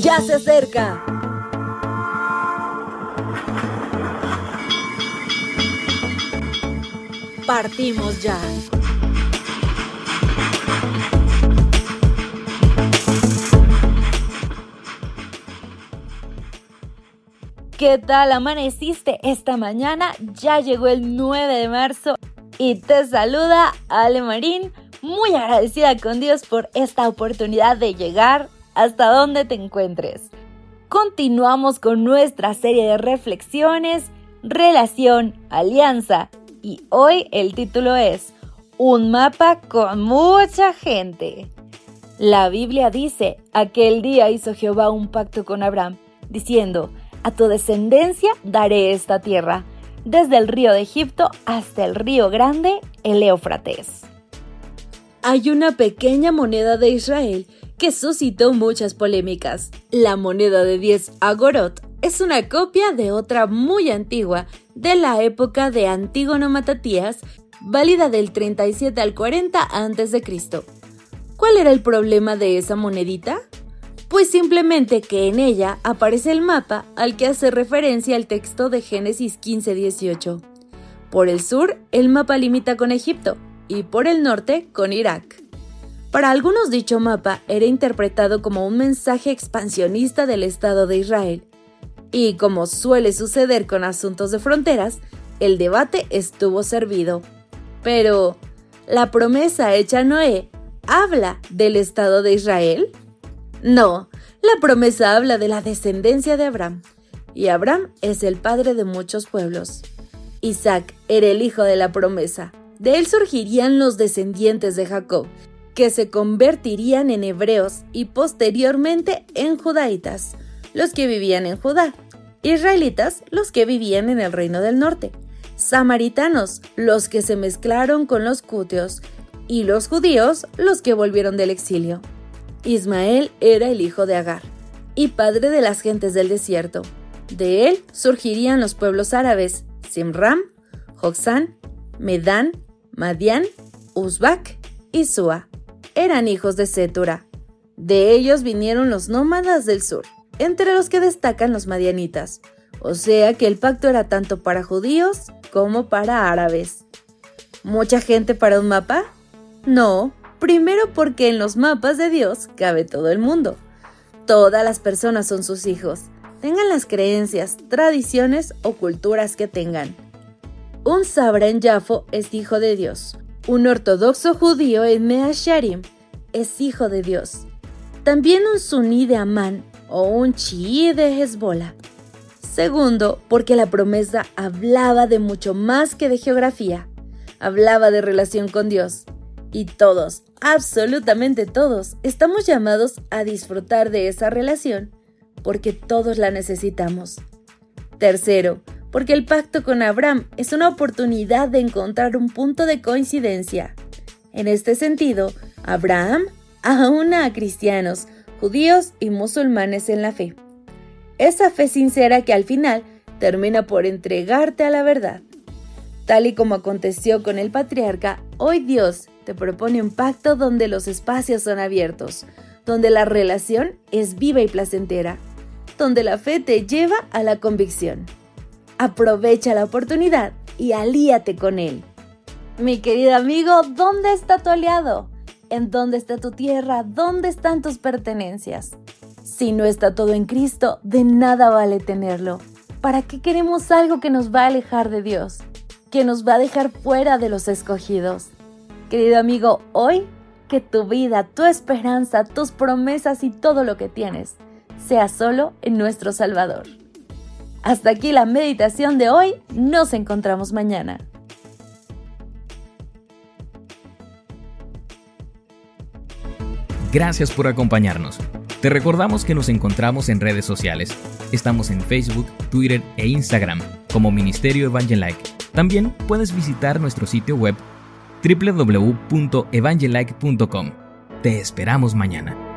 Ya se acerca. Partimos ya. ¿Qué tal amaneciste esta mañana? Ya llegó el 9 de marzo y te saluda Ale Marín, muy agradecida con Dios por esta oportunidad de llegar hasta donde te encuentres. Continuamos con nuestra serie de reflexiones, relación, alianza y hoy el título es Un mapa con mucha gente. La Biblia dice, aquel día hizo Jehová un pacto con Abraham, diciendo, a tu descendencia daré esta tierra, desde el río de Egipto hasta el río grande, el Éufrates. Hay una pequeña moneda de Israel que suscitó muchas polémicas. La moneda de 10 agorot es una copia de otra muy antigua de la época de Antígono Matatías, válida del 37 al 40 a.C. ¿Cuál era el problema de esa monedita? Pues simplemente que en ella aparece el mapa al que hace referencia el texto de Génesis 15-18. Por el sur, el mapa limita con Egipto y por el norte con Irak. Para algunos dicho mapa era interpretado como un mensaje expansionista del Estado de Israel. Y como suele suceder con asuntos de fronteras, el debate estuvo servido. Pero, ¿la promesa hecha a Noé habla del Estado de Israel? No, la promesa habla de la descendencia de Abraham, y Abraham es el padre de muchos pueblos. Isaac era el hijo de la promesa. De él surgirían los descendientes de Jacob, que se convertirían en hebreos y posteriormente en judaitas, los que vivían en Judá, israelitas, los que vivían en el reino del norte, samaritanos, los que se mezclaron con los cúteos, y los judíos, los que volvieron del exilio. Ismael era el hijo de Agar y padre de las gentes del desierto. De él surgirían los pueblos árabes Simram, Joxán, Medán, Madián, Uzbak y Sua. Eran hijos de Setura. De ellos vinieron los nómadas del sur, entre los que destacan los madianitas. O sea que el pacto era tanto para judíos como para árabes. ¿Mucha gente para un mapa? No, Primero porque en los mapas de Dios cabe todo el mundo. Todas las personas son sus hijos, tengan las creencias, tradiciones o culturas que tengan. Un Sabra en Jafo es hijo de Dios. Un ortodoxo judío en Measharim es hijo de Dios. También un suní de Amán o un chií de Hezbollah. Segundo, porque la promesa hablaba de mucho más que de geografía. Hablaba de relación con Dios. Y todos, absolutamente todos, estamos llamados a disfrutar de esa relación porque todos la necesitamos. Tercero, porque el pacto con Abraham es una oportunidad de encontrar un punto de coincidencia. En este sentido, Abraham aúna a cristianos, judíos y musulmanes en la fe. Esa fe sincera que al final termina por entregarte a la verdad. Tal y como aconteció con el patriarca, hoy Dios te propone un pacto donde los espacios son abiertos, donde la relación es viva y placentera, donde la fe te lleva a la convicción. Aprovecha la oportunidad y alíate con él. Mi querido amigo, ¿dónde está tu aliado? ¿En dónde está tu tierra? ¿Dónde están tus pertenencias? Si no está todo en Cristo, de nada vale tenerlo. ¿Para qué queremos algo que nos va a alejar de Dios? Que nos va a dejar fuera de los escogidos. Querido amigo, hoy que tu vida, tu esperanza, tus promesas y todo lo que tienes sea solo en nuestro Salvador. Hasta aquí la meditación de hoy, nos encontramos mañana. Gracias por acompañarnos. Te recordamos que nos encontramos en redes sociales. Estamos en Facebook, Twitter e Instagram como Ministerio Evangelike. También puedes visitar nuestro sitio web www.evangelike.com. Te esperamos mañana.